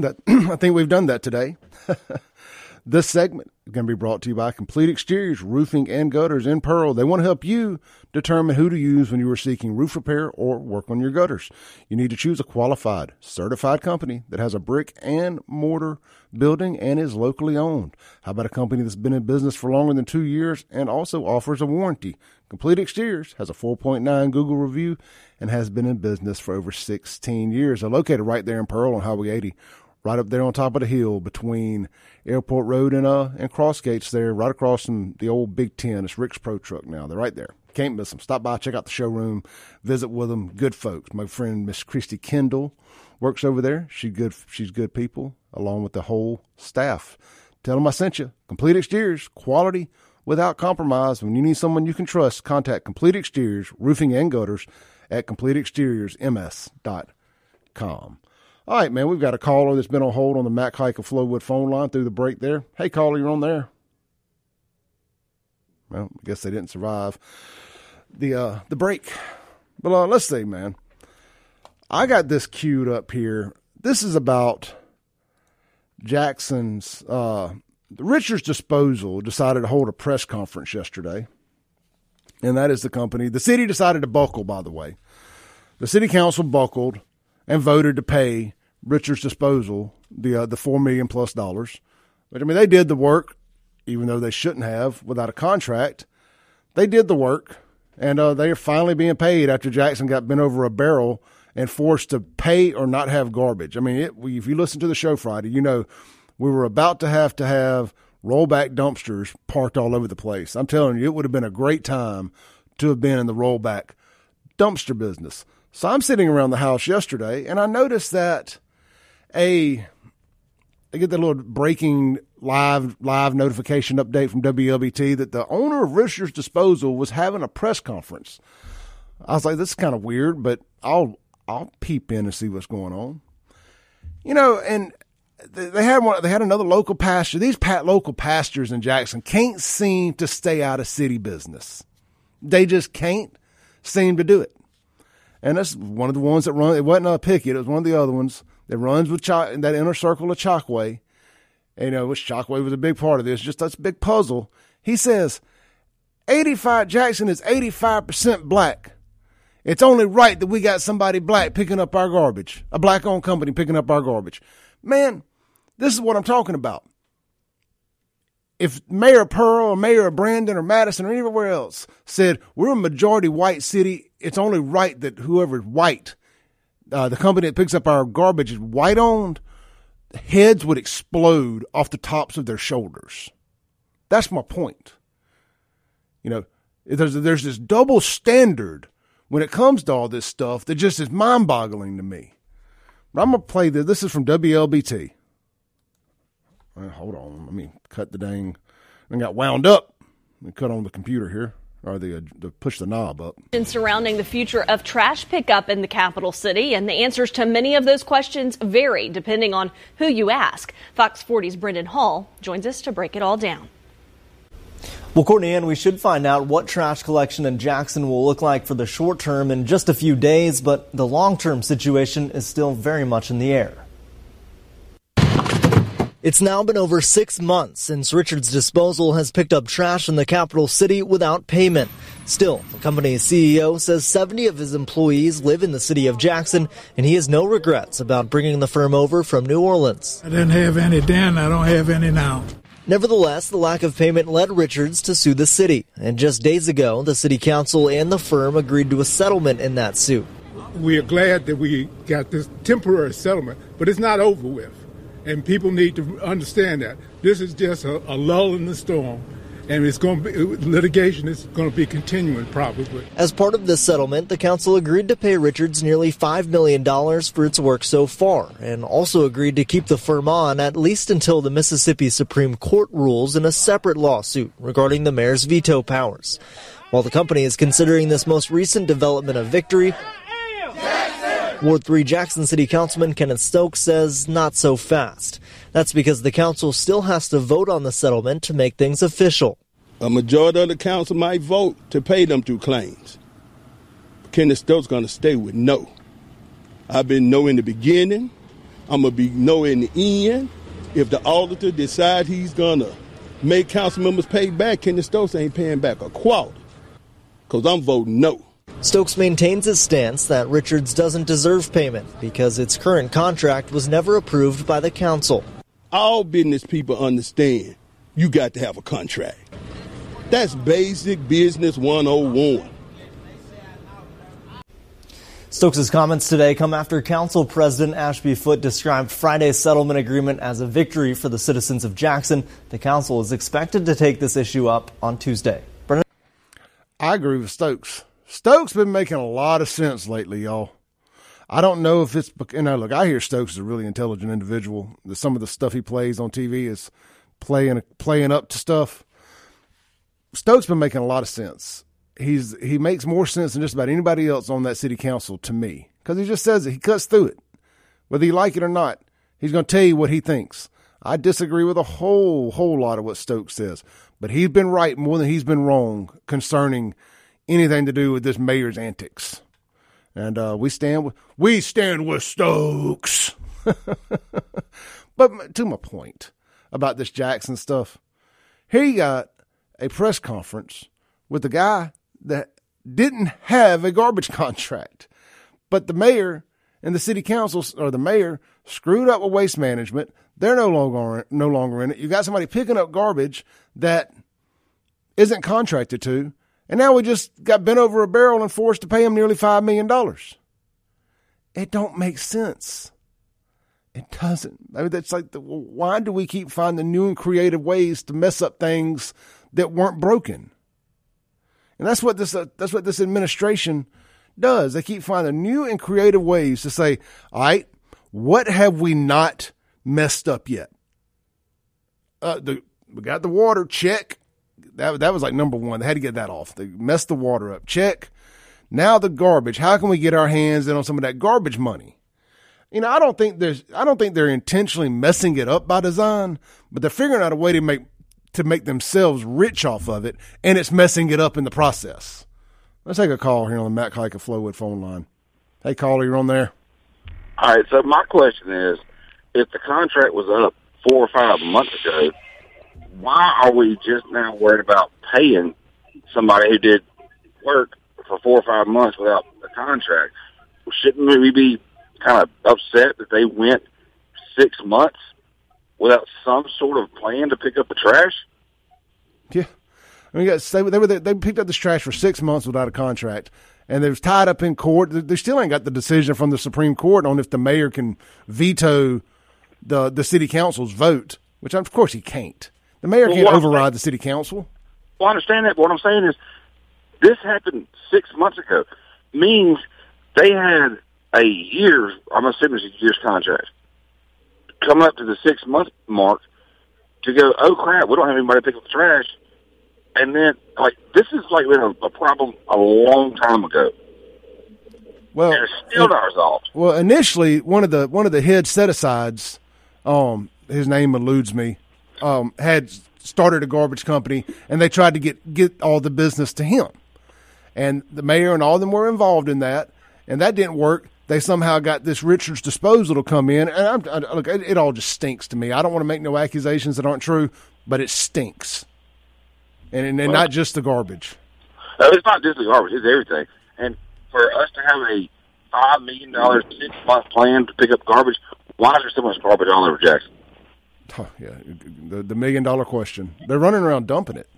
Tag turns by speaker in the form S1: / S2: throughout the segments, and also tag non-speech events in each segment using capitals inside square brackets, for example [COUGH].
S1: That [CLEARS THROAT] I think we've done that today. [LAUGHS] This segment is going to be brought to you by Complete Exteriors Roofing and Gutters in Pearl. They want to help you determine who to use when you are seeking roof repair or work on your gutters. You need to choose a qualified, certified company that has a brick and mortar building and is locally owned. How about a company that's been in business for longer than two years and also offers a warranty? Complete Exteriors has a 4.9 Google review and has been in business for over 16 years. They're located right there in Pearl on Highway 80 right up there on top of the hill between Airport Road and uh and Cross Gates there, right across from the old Big Ten. It's Rick's Pro Truck now. They're right there. Can't miss them. Stop by, check out the showroom, visit with them. Good folks. My friend Miss Christy Kendall works over there. She good. She's good people, along with the whole staff. Tell them I sent you. Complete Exteriors, quality without compromise. When you need someone you can trust, contact Complete Exteriors Roofing and Gutters at CompleteExteriorsMS.com. All right, man, we've got a caller that's been on hold on the Mac Haik of Flowood phone line through the break there. Hey, caller, you're on there. Well, I guess they didn't survive the uh, the break. But uh, let's see, man. I got this queued up here. This is about Jackson's. Uh, Richards Disposal decided to hold a press conference yesterday, and that is the company. The city decided to buckle. By the way, the city council buckled and voted to pay Richards Disposal the uh, the four million plus dollars. But I mean, they did the work, even though they shouldn't have without a contract. They did the work, and uh, they are finally being paid after Jackson got bent over a barrel and forced to pay or not have garbage. I mean, it, if you listen to the show Friday, you know we were about to have to have rollback dumpsters parked all over the place. I'm telling you, it would have been a great time to have been in the rollback dumpster business. So I'm sitting around the house yesterday and I noticed that a I get the little breaking live live notification update from WLBT that the owner of Richards Disposal was having a press conference. I was like, this is kind of weird, but I'll I'll peep in and see what's going on. You know, and they had one. They had another local pastor. These pat local pastors in Jackson can't seem to stay out of city business. They just can't seem to do it and that's one of the ones that run. It wasn't uh, a picket; it was one of the other ones that runs with that inner circle of Chokwe. And, you know, which Chokwe was a big part of this. Just that's a big puzzle. He says, eighty-five Jackson is eighty-five percent black. It's only right that we got somebody black picking up our garbage, a black-owned company picking up our garbage. Man, this is what I'm talking about. If Mayor Pearl or Mayor Brandon or Madison or anywhere else said we're a majority white city it's only right that whoever's white, uh, the company that picks up our garbage is white owned, heads would explode off the tops of their shoulders. That's my point. You know, there's there's this double standard when it comes to all this stuff that just is mind boggling to me. But I'm gonna play this. This is from WLBT. Hold on, let me cut the dang. I got wound up. Let me cut on the computer here or the, uh, the push the knob up.
S2: Surrounding the future of trash pickup in the capital city, and the answers to many of those questions vary depending on who you ask. Fox 40's Brendan Hall joins us to break it all down.
S3: Well, Courtney Ann, we should find out what trash collection in Jackson will look like for the short term in just a few days, but the long term situation is still very much in the air. It's now been over six months since Richards Disposal has picked up trash in the capital city without payment. Still, the company's CEO says 70 of his employees live in the city of Jackson, and he has no regrets about bringing the firm over from New Orleans.
S4: I didn't have any then, I don't have any now.
S3: Nevertheless, the lack of payment led Richards to sue the city. And just days ago, the city council and the firm agreed to a settlement in that suit.
S4: We are glad that we got this temporary settlement, but it's not over with and people need to understand that this is just a, a lull in the storm and it's going to be litigation is going to be continuing probably.
S3: As part of this settlement, the council agreed to pay Richards nearly $5 million for its work so far and also agreed to keep the firm on at least until the Mississippi Supreme Court rules in a separate lawsuit regarding the mayor's veto powers. While the company is considering this most recent development a victory, Ward 3 Jackson City Councilman Kenneth Stokes says not so fast. That's because the council still has to vote on the settlement to make things official.
S5: A majority of the council might vote to pay them through claims. Kenneth Stokes going to stay with no. I've been no in the beginning, I'm gonna be no in the end. If the auditor decides he's gonna make council members pay back, Kenneth Stokes ain't paying back a quarter. Cause I'm voting no.
S3: Stokes maintains his stance that Richards doesn't deserve payment because its current contract was never approved by the council.
S5: All business people understand you got to have a contract. That's basic business 101.
S3: Stokes' comments today come after Council President Ashby Foote described Friday's settlement agreement as a victory for the citizens of Jackson. The council is expected to take this issue up on Tuesday. Brennan?
S1: I agree with Stokes. Stokes been making a lot of sense lately, y'all. I don't know if it's you know. Look, I hear Stokes is a really intelligent individual. That Some of the stuff he plays on TV is playing playing up to stuff. Stokes been making a lot of sense. He's he makes more sense than just about anybody else on that city council to me because he just says it. He cuts through it, whether you like it or not. He's going to tell you what he thinks. I disagree with a whole whole lot of what Stokes says, but he's been right more than he's been wrong concerning anything to do with this mayor's antics. And uh, we stand with we stand with Stokes. [LAUGHS] but to my point about this Jackson stuff, here you got a press conference with a guy that didn't have a garbage [LAUGHS] contract, but the mayor and the city council or the mayor screwed up with waste management. They're no longer no longer in it. You got somebody picking up garbage that isn't contracted to, and now we just got bent over a barrel and forced to pay him nearly $5 million. It don't make sense. It doesn't. I mean, that's like, the, why do we keep finding new and creative ways to mess up things that weren't broken? And that's what this, uh, that's what this administration does. They keep finding new and creative ways to say, all right, what have we not messed up yet? Uh, the, we got the water, check that that was like number one. They had to get that off. They messed the water up. Check. Now the garbage. How can we get our hands in on some of that garbage money? You know, I don't think there's I don't think they're intentionally messing it up by design, but they're figuring out a way to make to make themselves rich off of it, and it's messing it up in the process. Let's take a call here on the Mac Haik Flowood phone line. Hey, caller, you're on there.
S6: All right. So my question is, if the contract was up four or five months ago, why are we just now worried about paying somebody who did work for four or five months without a contract? Shouldn't we be kind of upset that they went six months without some sort of plan to pick up the trash?
S1: Yeah. I mean, they, they were they picked up this trash for six months without a contract, and they was tied up in court. They still ain't got the decision from the Supreme Court on if the mayor can veto the the city council's vote, which of course he can't. The mayor well, can't override the city council.
S6: Well, I understand that, but what I'm saying is this happened six months ago. Means they had a year, I'm assuming it's a year's contract, coming up to the six month mark to go, oh crap, we don't have anybody to pick up the trash. And then, like, this is like been a, a problem a long time ago.
S1: Well,
S6: and it's still not resolved.
S1: Well, initially, one of the one of the head set asides, um, his name eludes me, um, had started a garbage company, and they tried to get get all the business to him. And the mayor and all of them were involved in that, and that didn't work. They somehow got this Richards disposal to come in, and I'm, I, look, it, it all just stinks to me. I don't want to make no accusations that aren't true, but it stinks, and, and, and well, not just the garbage.
S6: It's not just the garbage; it's everything. And for us to have a five million dollars six month plan to pick up garbage, why is there so much garbage all over Jackson?
S1: Oh, yeah, the the million dollar question. They're running around dumping it.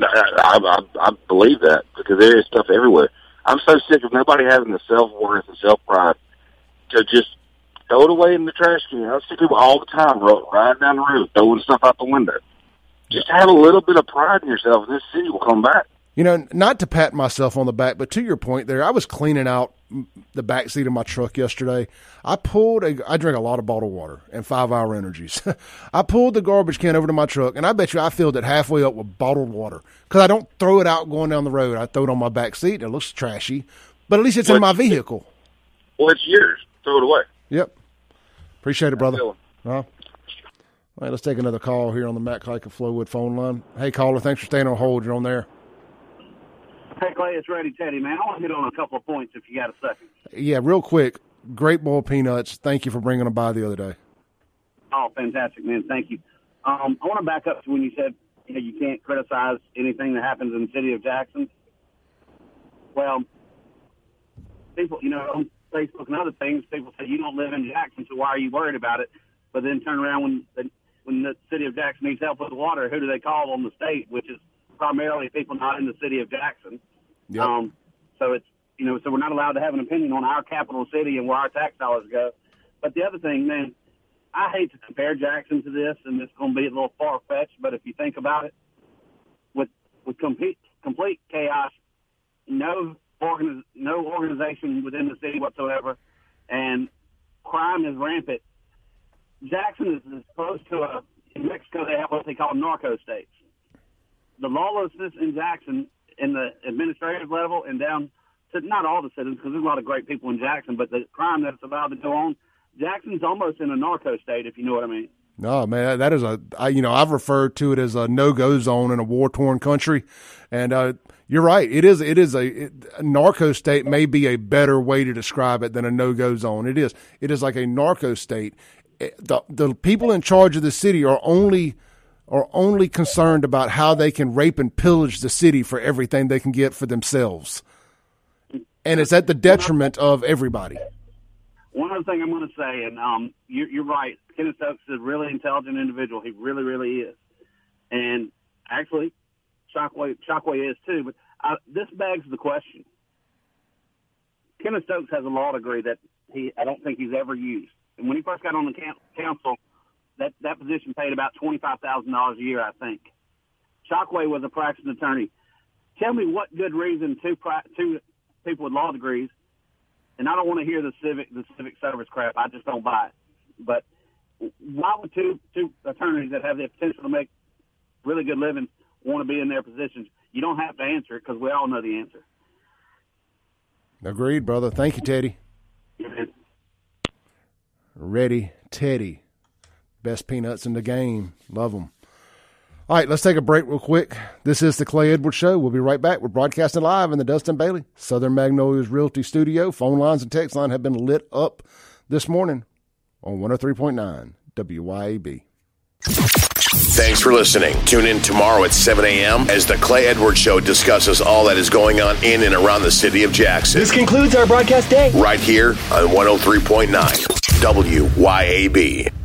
S6: I, I, I believe that because there is stuff everywhere. I'm so sick of nobody having the self worth and self pride to just throw it away in the trash can. I see people all the time riding down the road throwing stuff out the window. Just have a little bit of pride in yourself, and this city will come back.
S1: You know, not to pat myself on the back, but to your point there, I was cleaning out the back seat of my truck yesterday. I pulled a, I drink a lot of bottled water and five hour energies. [LAUGHS] I pulled the garbage can over to my truck and I bet you I filled it halfway up with bottled water because I don't throw it out going down the road. I throw it on my back seat. It looks trashy, but at least it's well, in my vehicle.
S6: Well, it's yours. Throw it away.
S1: Yep. Appreciate it, brother. Uh, all right, let's take another call here on the Mac Haik Flowood phone line. Hey, caller, thanks for staying on hold. You're on there.
S7: Hey, Clay, it's Ready Teddy, man. I want to hit on a couple of points if you got a second.
S1: Yeah, real quick. great bowl peanuts. Thank you for bringing them by the other day.
S7: Oh, fantastic, man! Thank you. Um, I want to back up to when you said you know you can't criticize anything that happens in the city of Jackson. Well, people, you know, on Facebook and other things, people say you don't live in Jackson, so why are you worried about it? But then turn around when the, when the city of Jackson needs help with water, who do they call on the state, which is primarily people not in the city of Jackson.
S1: Yep.
S7: Um, so it's you know, so we're not allowed to have an opinion on our capital city and where our tax dollars go. But the other thing, man, I hate to compare Jackson to this, and it's going to be a little far fetched. But if you think about it, with with complete complete chaos, no organiz- no organization within the city whatsoever, and crime is rampant. Jackson is as close to a in Mexico. They have what they call narco states. The lawlessness in Jackson, in the administrative level, and down to not all the citizens, because there's a lot of great people in Jackson, but the crime that's allowed to go on, Jackson's almost in a narco state, if you know what I mean.
S1: No, man, that is a I, you know I've referred to it as a no go zone in a war torn country, and uh, you're right. It is it is a, it, a narco state may be a better way to describe it than a no go zone. It is it is like a narco state. It- the the people in charge of the city are only are only concerned about how they can rape and pillage the city for everything they can get for themselves, and it's at the detriment of everybody.
S7: One other thing I'm going to say, and um, you're, you're right. Kenneth Stokes is a really intelligent individual. He really, really is. And actually, Chokwe, is too. But uh, this begs the question. Kenneth Stokes has a law degree that he I don't think he's ever used. And when he first got on the council, that that position paid about twenty five thousand dollars a year, I think. Chokwe was a practicing attorney. Tell me what good reason two pri- two people with law degrees and I don't want to hear the civic the civic service crap. I just don't buy it. But why would two two attorneys that have the potential to make really good livings want to be in their positions? You don't have to answer it because we all know the answer.
S1: Agreed, brother. Thank you, Teddy. Ready, Teddy. Best peanuts in the game. Love them. All right, let's take a break real quick. This is the Clay Edwards Show. We'll be right back. We're broadcasting live in the Dustin Bailey Southern Magnolias Realty Studio. Phone lines and text line have been lit up this morning on 103.9 WYAB.
S8: Thanks for listening. Tune in tomorrow at 7 a.m. as the Clay Edwards Show discusses all that is going on in and around the city of Jackson.
S9: This concludes our broadcast day.
S8: Right here on 103.9 WYAB.